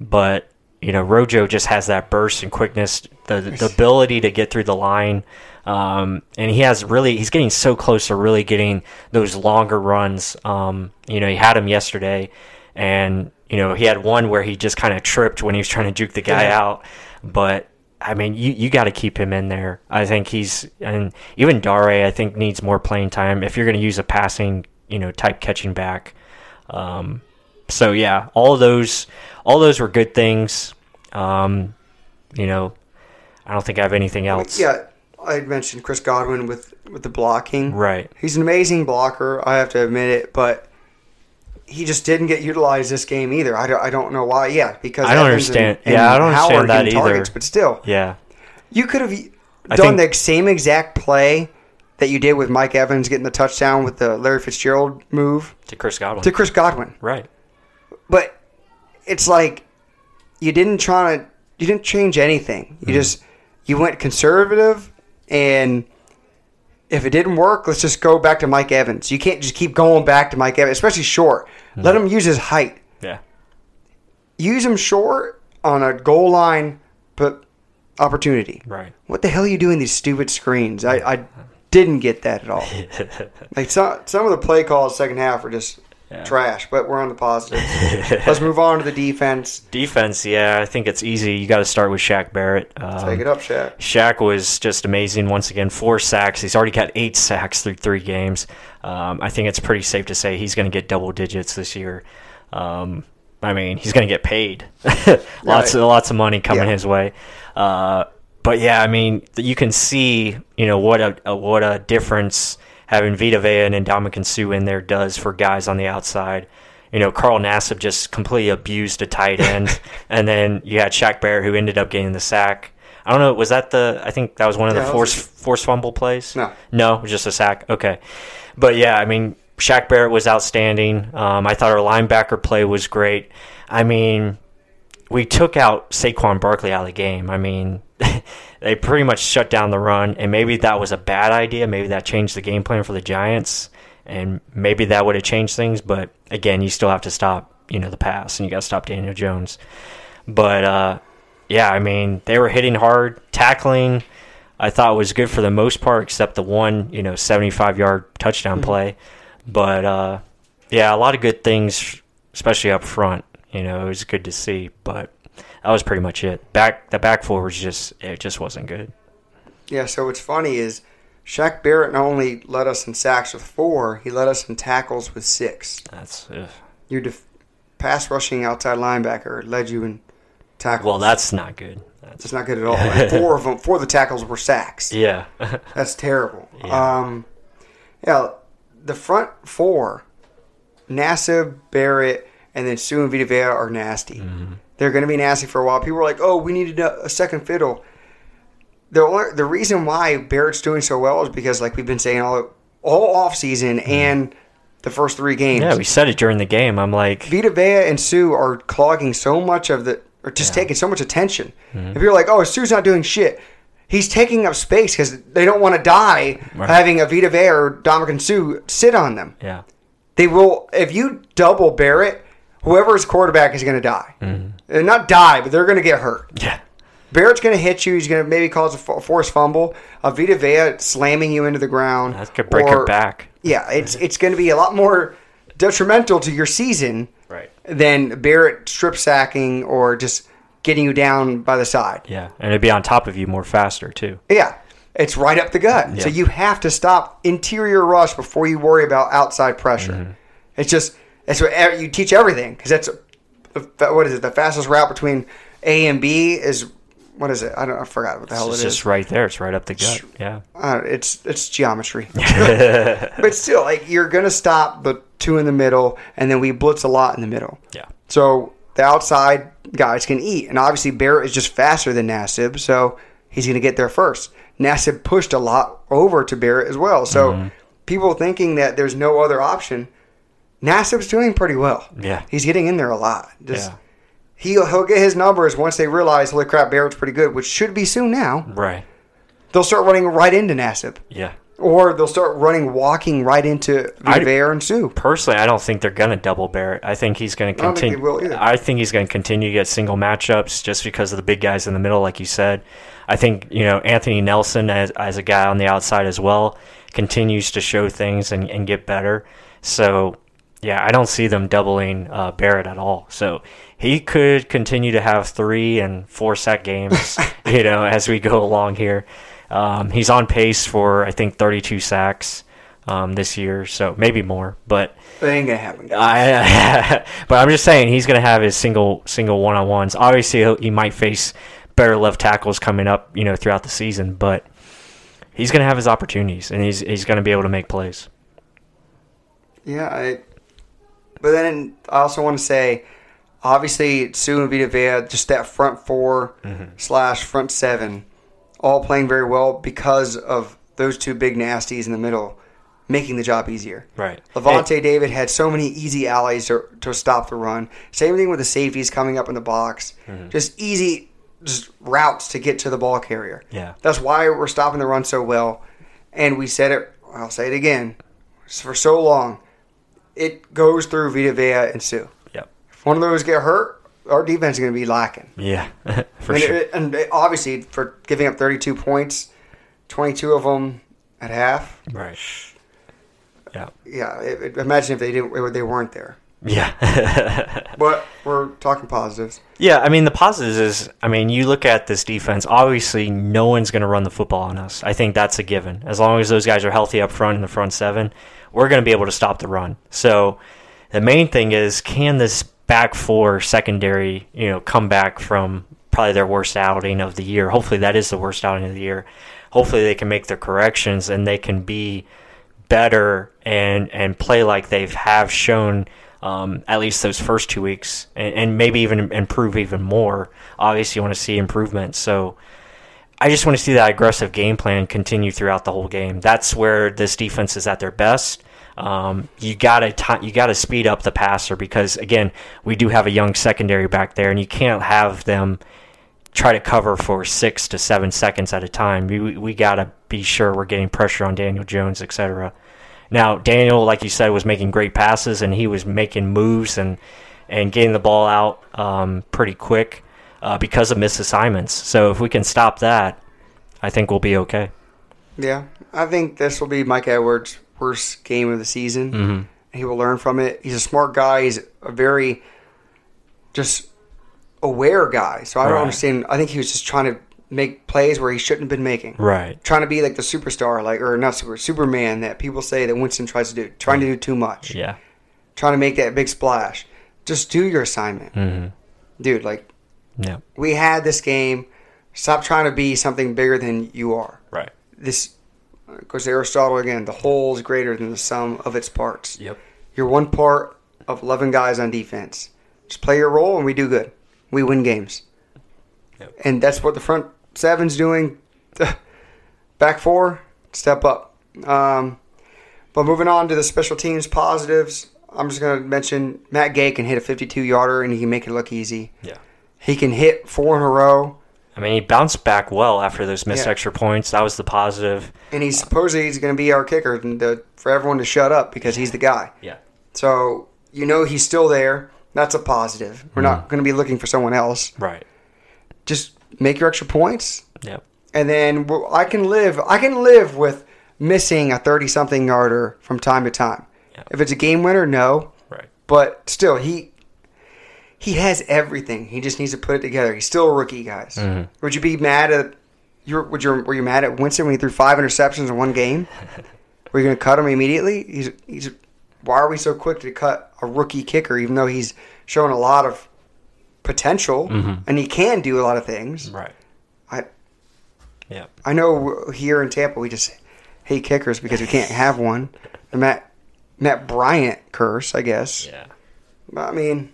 But you know Rojo just has that burst and quickness, the the ability to get through the line. Um, and he has really, he's getting so close to really getting those longer runs. Um, you know, he had him yesterday, and you know he had one where he just kind of tripped when he was trying to juke the guy Yeah. out. But I mean, you you got to keep him in there. I think he's and even Dare I think needs more playing time if you're going to use a passing, you know, type catching back. Um, so yeah, all of those all those were good things. Um, you know, I don't think I have anything else. Yeah, I mentioned Chris Godwin with, with the blocking. Right. He's an amazing blocker, I have to admit it, but he just didn't get utilized this game either. I don't, I don't know why. Yeah, because I don't Evans understand. and yeah, I don't Howard understand that either. targets, but still, Yeah. you could have done think- the same exact play that you did with Mike Evans getting the touchdown with the Larry Fitzgerald move To Chris Godwin. to Chris Godwin. Right. But it's like you didn't try to you didn't change anything. You mm-hmm. just you went conservative and if it didn't work, let's just go back to Mike Evans. You can't just keep going back to Mike Evans, especially short. Mm-hmm. Let him use his height. Yeah. Use him short on a goal line but opportunity. Right. What the hell are you doing these stupid screens? I, I didn't get that at all. like some some of the play calls second half are just trash, but we're on the positives. Let's move on to the defense. Defense, yeah, I think it's easy. You got to start with Shaq Barrett. Um, Take it up, Shaq. Shaq was just amazing once again. Four sacks. He's already got eight sacks through three games. Um, I think it's pretty safe to say he's going to get double digits this year. Um, I mean, he's going to get paid. lots Right. of lots of money coming Yeah. his way. Uh, but yeah, I mean, you can see, you know, what a, a what a difference having Vita Vea and Ndamukong Suh in there does for guys on the outside. You know, Carl Nassib just completely abused a tight end, and then you had Shaq Barrett who ended up getting the sack. I don't know. Was that the? I think that was one of Yeah, the force force fumble plays. No. no, it was just a sack. Okay, but yeah, I mean, Shaq Barrett was outstanding. Um, I thought our linebacker play was great. I mean, we took out Saquon Barkley out of the game. I mean, they pretty much shut down the run, and maybe that was a bad idea. Maybe that changed the game plan for the Giants, and maybe that would have changed things. But again, you still have to stop, you know, the pass, and you got to stop Daniel Jones. But uh, yeah, I mean, they were hitting hard, tackling. I thought was good for the most part, except the one, you know, seventy-five yard touchdown play. But uh, yeah, a lot of good things, especially up front. You know, it was good to see, but that was pretty much it. Back the back four was just it just wasn't good. Yeah, so what's funny is Shaq Barrett not only led us in sacks with four, he led us in tackles with six. That's ugh. Your def- pass rushing outside linebacker led you in tackles. well, that's not good. That's That's not good at all. Like four of them, four of the tackles were sacks. yeah, That's terrible. Yeah. Um, yeah, the front four, Nassib, Barrett, and then Suh and Vita Vea are nasty. Mm-hmm. They're going to be nasty for a while. People are like, "Oh, we needed a, a second fiddle." The only, the reason why Barrett's doing so well is because, like we've been saying all all off season and the first three games, Mm-hmm. yeah. We said it during the game. I'm like, Vita Vea and Suh are clogging so much of the, or just taking so much attention. Mm-hmm. If you're like, oh, Suh's not doing shit, he's taking up space because they don't want to die Right. having a Vita Vea or Ndamukong Suh sit on them. yeah, They will, if you double Barrett, whoever's quarterback is going to die. Uh, Not die, but they're going to get hurt. Yeah. Barrett's going to hit you. He's going to maybe cause a forced fumble. A Vita Vea slamming you into the ground. That could break your back. Yeah, it's it's going to be a lot more detrimental to your season Right. than Barrett strip sacking or just getting you down by the side. Yeah, and it'd be on top of you more faster too. Yeah, it's right up the gut. So you have to stop interior rush before you worry about outside pressure. Mm-hmm. It's just it's what you teach everything because that's what is it? The fastest route between A and B is what is it? I don't I forgot what the hell It's it is. just right there. It's right up the gut. Yeah. Uh, it's it's geometry, but still, like you're gonna stop the two in the middle, and then we blitz a lot in the middle. Yeah. So the outside guys can eat, and obviously Barrett is just faster than Nassib, so he's gonna get there first. Nassib pushed a lot over to Barrett as well, so Mm-hmm. people thinking that there's no other option, Nassib's doing pretty well. Yeah. he's getting in there a lot. Just, Yeah. He'll, he'll get his numbers once they realize, holy crap, Barrett's pretty good, which should be soon now. Right. They'll start running right into Nassib. Yeah. Or they'll start running, walking right into Vivere and Sue. Personally, I don't think they're going to double Barrett. I think he's going to I think continue. I think he's going to continue to get single matchups just because of the big guys in the middle, like you said. I think you know Anthony Nelson as as a guy on the outside as well continues to show things and, and get better. So yeah, I don't see them doubling uh, Barrett at all. So he could continue to have three and four sack games, you know, as we go along here. Um, he's on pace for I think 32 sacks um, this year, so maybe more. But That ain't gonna happen. I, but I'm just saying he's going to have his single single one on ones. Obviously, he might face better left tackles coming up, you know, throughout the season. But he's going to have his opportunities, and he's he's going to be able to make plays. Yeah, I, but then I also want to say, obviously, Suh and Vita Vea, just that front 4 mm-hmm. slash front seven, all playing very well because of those two big nasties in the middle, making the job easier. Right. Lavonte David had so many easy allies to, to stop the run. Same thing with the safeties coming up in the box. Mm-hmm. Just easy just routes to get to the ball carrier. Yeah. That's why we're stopping the run so well. And we said it, I'll say it again, for so long, it goes through Vita Vea and Suh. Yep. If one of those get hurt, our defense is going to be lacking. Yeah, for and, sure. it- and it- obviously, for giving up 32 points, 22 of them at half. Right. Yeah. Yeah, it, imagine if they didn't, if they weren't there. Yeah. But we're talking positives. Yeah, I mean the positives is I mean you look at this defense. Obviously, no one's going to run the football on us. I think that's a given. As long as those guys are healthy up front in the front seven, we're going to be able to stop the run. So the main thing is can this back four secondary, you know, come back from probably their worst outing of the year. Hopefully that is the worst outing of the year. Hopefully they can make their corrections and they can be better and and play like they've have shown um, at least those first two weeks and, and maybe even improve even more. Obviously, you want to see improvement. So I just want to see that aggressive game plan continue throughout the whole game. That's where this defense is at their best. Um, you gotta ti you gotta speed up the passer because again, we do have a young secondary back there, and you can't have them try to cover for six to seven seconds at a time. We, we- we got to be sure we're getting pressure on Daniel Jones, etc. Now, Daniel, like you said, was making great passes and he was making moves and, and getting the ball out um, pretty quick uh, because of misassignments. So if we can stop that, I think we'll be okay. Yeah, I think this will be Mike Edwards' worst game of the season. Mhm. He will learn from it. He's a smart guy. He's a very just aware guy. So I don't Right. understand. I think he was just trying to make plays where he shouldn't have been making. Right. Trying to be like the superstar, like or not super Superman that people say that Winston tries to do. Trying to do too much. Yeah. Trying to make that big splash. Just do your assignment, hmm dude. Like Yeah. we had this game. Stop trying to be something bigger than you are. Right. This, of course, Aristotle again. The whole is greater than the sum of its parts. Yep. You're one part of eleven guys on defense. Just play your role, and we do good. We win games. Yep. And that's what the front seven's doing. Back four, step up. Um, but moving on to the special teams positives, I'm just going to mention Matt Gay can hit a 52 yarder and he can make it look easy. Yeah. He can hit four in a row. I mean, he bounced back well after those missed Yeah. extra points. That was the positive. and he's supposedly he's going to be our kicker and to, for everyone to shut up because he's the guy. Yeah. So you know he's still there. That's a positive. We're not mm-hmm. going to be looking for someone else. Right. Just make your extra points, Yep. and then I can live. I can live with missing a thirty-something yarder from time to time. If it's a game winner, no. Right. But still, he he has everything. He just needs to put it together. He's still a rookie, guys. Mhm. Would you be mad at you? Would you were you mad at Winston when he threw five interceptions in one game? were you going to cut him immediately? He's he's. Why are we so quick to cut a rookie kicker, even though he's shown a lot of potential Mhm. and he can do a lot of things? Right. I Yeah. I know here in Tampa we just hate kickers because we can't have one. The Matt Matt Bryant curse, I guess. Yeah. But, I mean,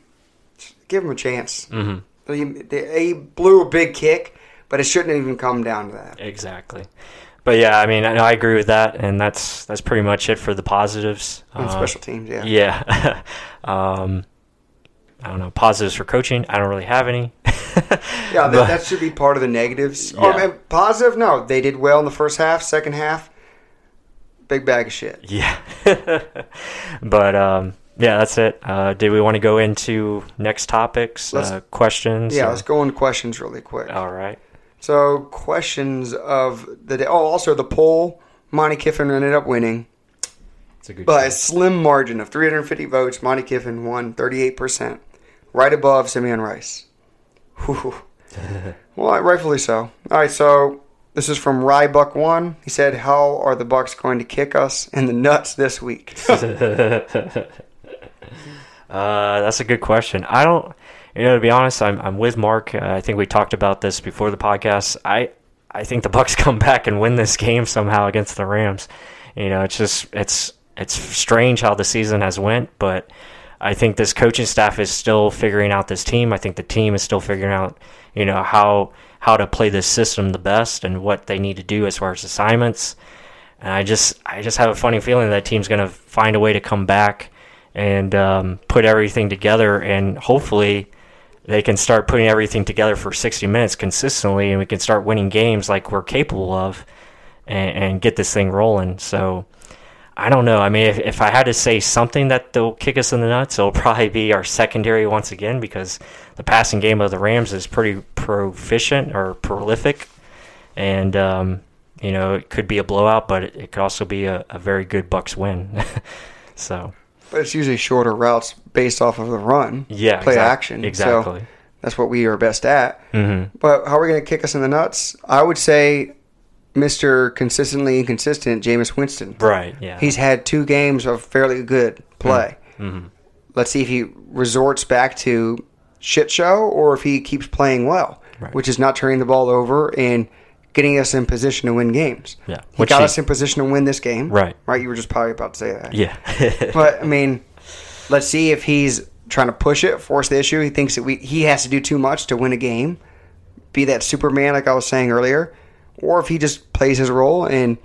give him a chance. Mhm. He, he blew a big kick, but it shouldn't even come down to that. Exactly. But yeah, I mean, I, I agree with that, and that's that's pretty much it for the positives. And special teams, yeah. Yeah. um, I don't know positives for coaching. I don't really have any. Yeah, that, But- that should be part of the negatives. Oh, man, positive? No, they did well in the first half. Second half, big bag of shit. Yeah. but um, yeah, that's it. Uh, did we want to go into next topics, Let's- uh, questions? Yeah, or- let's go into questions really quick. All right. So, questions of the day. Oh, also the poll. Monte Kiffin ended up winning. It's a good By a slim margin of 350 votes, Monte Kiffin won 38%, right above Simeon Rice. Whew. well, rightfully so. All right, so this is from Rybuck1. He said, How are the Bucs going to kick us in the nuts this week? Uh, that's a good question. I don't, you know, to be honest, I'm I'm with Mark. Uh, I think we talked about this before the podcast. I I think the Bucs come back and win this game somehow against the Rams. You know, it's just it's it's strange how the season has went, but I think this coaching staff is still figuring out this team. I think the team is still figuring out, you know, how how to play this system the best and what they need to do as far as assignments. And I just I just have a funny feeling that team's going to find a way to come back and um, put everything together, and hopefully they can start putting everything together for 60 minutes consistently, and we can start winning games like we're capable of, and, and get this thing rolling. So. I don't know. I mean, if, if I had to say something that they'll kick us in the nuts, it'll probably be our secondary once again because the passing game of the Rams is pretty proficient or prolific. And, um, you know, it could be a blowout, but it, it could also be a, a very good Bucs win. so, but it's usually shorter routes based off of the run. Yeah, Play exact- action. exactly. So that's what we are best at. Mhm. But how are we going to kick us in the nuts? I would say Mr. Consistently Inconsistent, Jameis Winston. Right, yeah. He's had two games of fairly good play. Mhm. Let's see if he resorts back to shit show or if he keeps playing well, Right. which is not turning the ball over and getting us in position to win games. Yeah. He Which got he- us in position to win this game. Right. Right. You were just probably about to say that. yeah. but I mean, let's see if he's trying to push it, force the issue. He thinks that we he has to do too much to win a game, be that Superman like I was saying earlier, or if he just plays his role and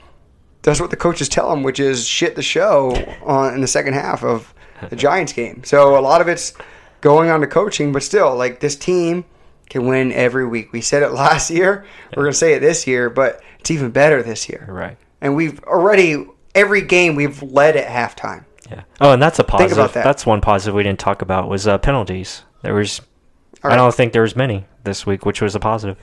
does what the coaches tell him, which is shit the show on in the second half of the Giants game. So a lot of it's going on to coaching, but still, like this team can win every week. We said it last year. We're gonna say it this year, but it's even better this year. Right. And we've already every game we've led at halftime. Yeah. Oh, and that's a positive. about that. That's one positive we didn't talk about was uh, penalties. There was, All I don't think there was many this week, which was a positive.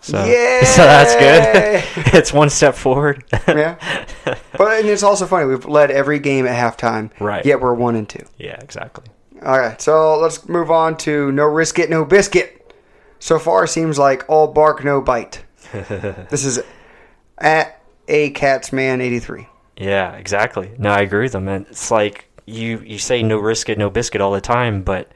So, Yay! so that's good. it's one step forward. yeah. But and it's also funny. We've led every game at halftime. Right. Yet we're one and two. yeah, exactly. All right. So let's move on to no risk it, no biscuit. So far, seems like all bark, no bite. this is at a cat's man eighty three. Yeah, exactly. No, I agree with them. And it's like you you say no risk it, no biscuit all the time, but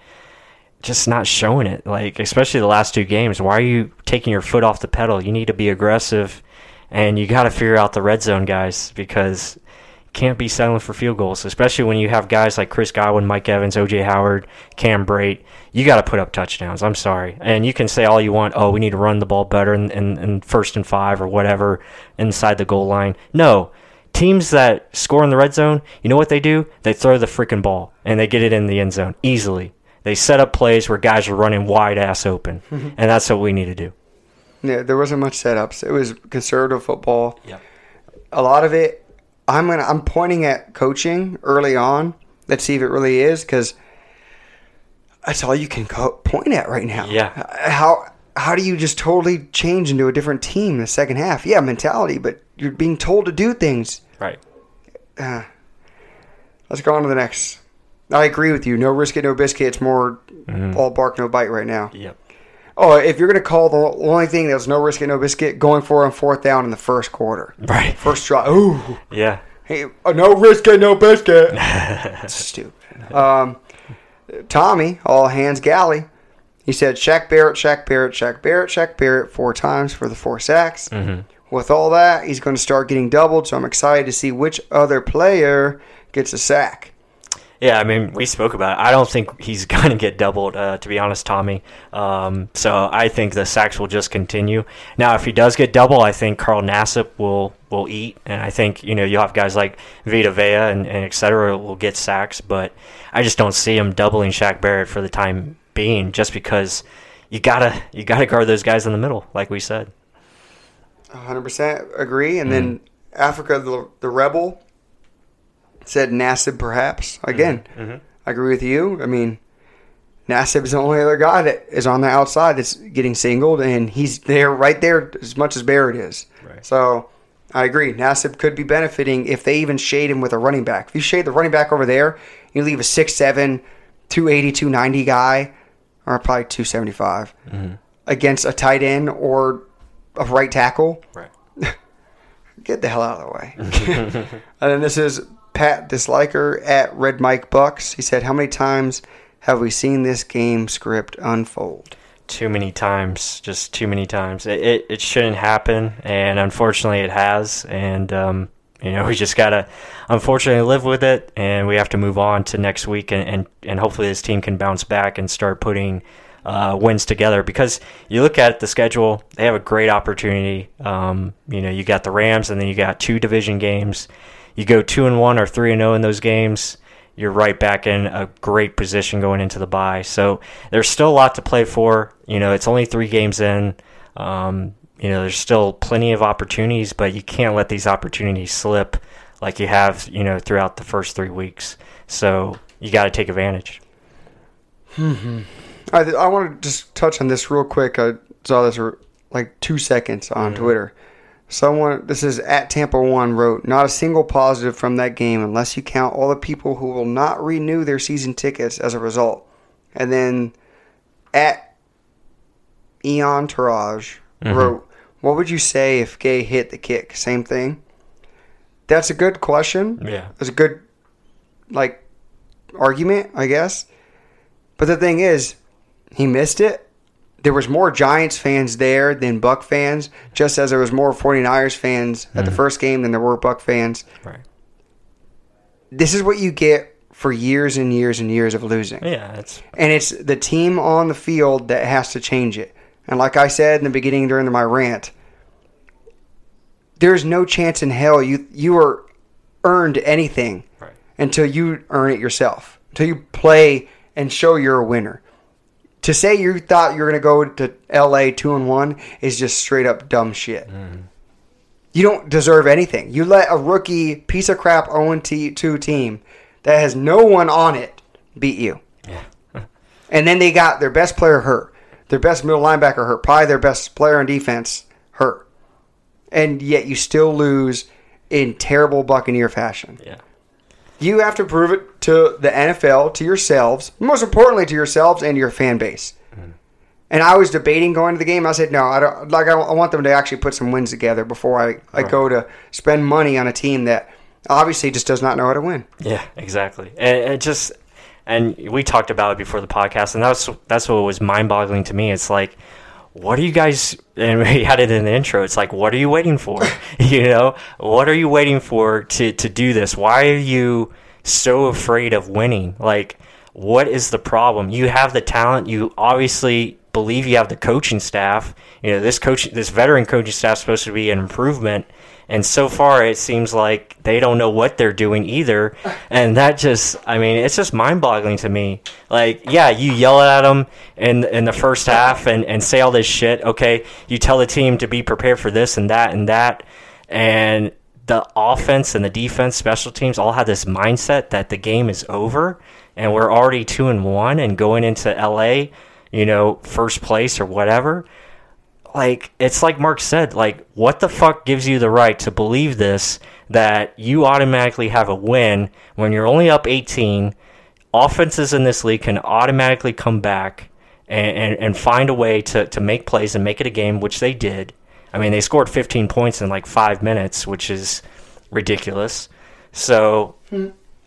just not showing it. Like especially the last two games. Why are you taking your foot off the pedal? You need to be aggressive, and you got to figure out the red zone guys because can't be settling for field goals, especially when you have guys like Chris Godwin, Mike Evans, OJ Howard, Cam Brate. You got to put up touchdowns. I'm sorry, and you can say all you want. Oh, we need to run the ball better in, in, in first and five or whatever inside the goal line. No, teams that score in the red zone, you know what they do? They throw the freaking ball and they get it in the end zone easily. They set up plays where guys are running wide ass open, and that's what we need to do. Yeah, there wasn't much setups. It was conservative football. Yep. A lot of it, I'm gonna I'm pointing at coaching early on. Let's see if it really is because that's all you can co- point at right now. Yeah. How how do you just totally change into a different team in the second half? Yeah, mentality, but you're being told to do things. Right. Uh, let's go on to the next. I agree with you. No risk it, no biscuit. It's more all bark, no bite right now. Yep. Oh, if you're going to call the only thing that's no risk it, no biscuit, going for it on fourth down in the first quarter. Right. First try. Ooh. Yeah. Hey, uh, no risk it, no biscuit. That's stupid. Um, Tommy, all hands galley. He said Shaq Barrett, Shaq Barrett, Shaq Barrett, Shaq Barrett four times for the four sacks. Mhm. With all that, he's going to start getting doubled, so I'm excited to see which other player gets a sack. Yeah, I mean, we spoke about it. I don't think he's going to get doubled, uh, to be honest, Tommy. Um, so I think the sacks will just continue. Now, if he does get double, I think Carl Nassib will will eat, and I think you know you'll have guys like Vita Vea and, and et cetera will get sacks, but I just don't see him doubling Shaq Barrett for the time being, just because you gotta you gotta guard those guys in the middle, like we said. 100% agree. And then Africa, the, the rebel, said Nassib perhaps. Again, Mhm. I agree with you. I mean, Nassib is the only other guy that is on the outside that's getting singled, and he's there right there as much as Barrett is. Right. So I agree. Nassib could be benefiting if they even shade him with a running back. If you shade the running back over there, you leave a 6'7, 280, 290 guy, or probably 275, Mhm. against a tight end or a right tackle. Right. Get the hell out of the way. and then this is Pat Disliker at Red Mike Bucks. He said, How many times have we seen this game script unfold? too many times, just too many times. It, it, it shouldn't happen, and unfortunately, it has. And um, you know, we just gotta unfortunately live with it, and we have to move on to next week, and and, and hopefully this team can bounce back and start putting. Uh, wins together because you look at the schedule, they have a great opportunity. Um, you know, you got the Rams, and then you got two division games. You go two and one or three and zero in those games you're right back in a great position going into the bye. So there's still a lot to play for. You know, it's only three games in. Um, you know, there's still plenty of opportunities, but you can't let these opportunities slip like you have, you know, throughout the first three weeks. So you got to take advantage. Mm-hmm. I, I want to just touch on this real quick. I saw this for like two seconds on Twitter. Someone, this is at Tampa One, wrote, Not a single positive from that game unless you count all the people who will not renew their season tickets as a result. And then at Eon Taraj Mhm. wrote, What would you say if Gay hit the kick? Same thing. That's a good question. Yeah. It's a good, like, argument, I guess. But the thing is, he missed it. There was more Giants fans there than Buc fans, just as there was more 49ers fans at the Mhm. first game than there were Buc fans. Right. This is what you get for years and years and years of losing. Yeah, it's And it's the team on the field that has to change it. And like I said in the beginning during my rant, there's no chance in hell you you are earned anything Right. until you earn it yourself. Until you play and show you're a winner. To say you thought you were going to go to LA 2 and 1 is just straight up dumb shit. Mm. You don't deserve anything. You let a rookie piece of crap 0 2 team that has no one on it beat you. Yeah. And then they got their best player hurt, their best middle linebacker hurt, probably their best player on defense hurt. And yet you still lose in terrible Buccaneer fashion. Yeah. You have to prove it to the NFL, to yourselves, most importantly to yourselves and your fan base. Mm-hmm. And I was debating going to the game. I said, no, I don't. Like, I, I want them to actually put some wins together before I, I Right. go to spend money on a team that obviously just does not know how to win. Yeah, exactly. And it just and we talked about it before the podcast, and that's that's what was mind boggling to me. It's like, what are you guys? And we had it in the intro. It's like, what are you waiting for? you know, what are you waiting for to to do this? Why are you so afraid of winning? Like, what is the problem? You have the talent. You obviously believe you have the coaching staff. You know, this coach, this veteran coaching staff is supposed to be an improvement. And so far, it seems like they don't know what they're doing either. And that just, I mean, it's just mind boggling to me. Like, yeah, you yell at them in, in the first half and, and say all this shit. Okay. You tell the team to be prepared for this and that and that. And the offense and the defense, special teams all have this mindset that the game is over. and we're already two and one and going into LA, you know, first place or whatever. Like it's like Mark said, like what the fuck gives you the right to believe this that you automatically have a win when you're only up 18? Offenses in this league can automatically come back and, and, and find a way to, to make plays and make it a game, which they did. I mean, they scored 15 points in like five minutes, which is ridiculous. So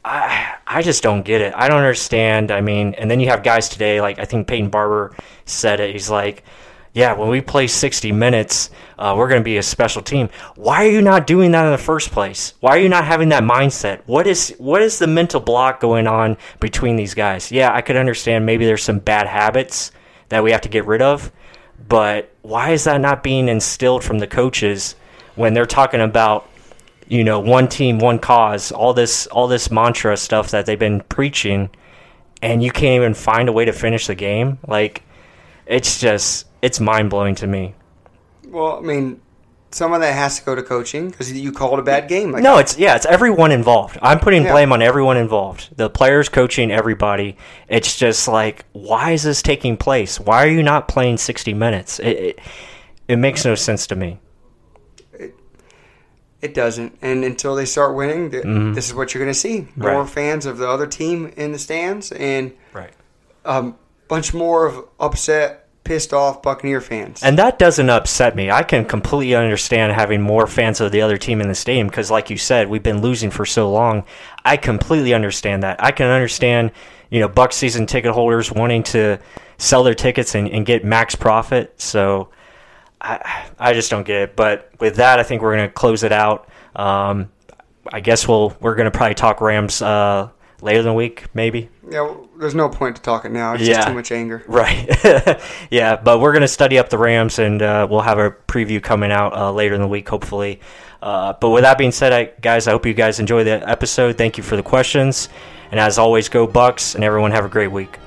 I I just don't get it. I don't understand. I mean, and then you have guys today like I think Peyton Barber said it. He's like, "Yeah, when we play 60 minutes, uh, we're going to be a special team." Why are you not doing that in the first place? Why are you not having that mindset? What is what is the mental block going on between these guys? Yeah, I could understand maybe there's some bad habits that we have to get rid of, but why is that not being instilled from the coaches when they're talking about you know one team one cause all this all this mantra stuff that they've been preaching and you can't even find a way to finish the game like it's just it's mind-blowing to me Well, I mean, some of that has to go to coaching because you called a bad game. Like no it's yeah it's everyone involved i'm putting Yeah. blame on everyone involved the players coaching everybody it's just like why is this taking place why are you not playing 60 minutes it, it, it makes no sense to me It doesn't. And until they start winning, th- Mhm. this is what you're going to see. More Right. fans of the other team in the stands and right. a bunch more of upset, pissed off Buccaneer fans. And that doesn't upset me. I can completely understand having more fans of the other team in the stadium because, like you said, we've been losing for so long. I completely understand that. I can understand, you know, Buc season ticket holders wanting to sell their tickets and, and get max profit. So I, I just don't get it. But with that, I think we're going to close it out. Um, I guess we'll we're going to probably talk Rams uh, later in the week, maybe. yeah, well, there's no point to talking now. It's Yeah. just too much anger. Right. yeah, but we're going to study up the Rams and uh, we'll have a preview coming out uh, later in the week, hopefully. Uh, but with that being said, I, guys, I hope you guys enjoy the episode. Thank you for the questions. And as always, go Bucs, and everyone have a great week.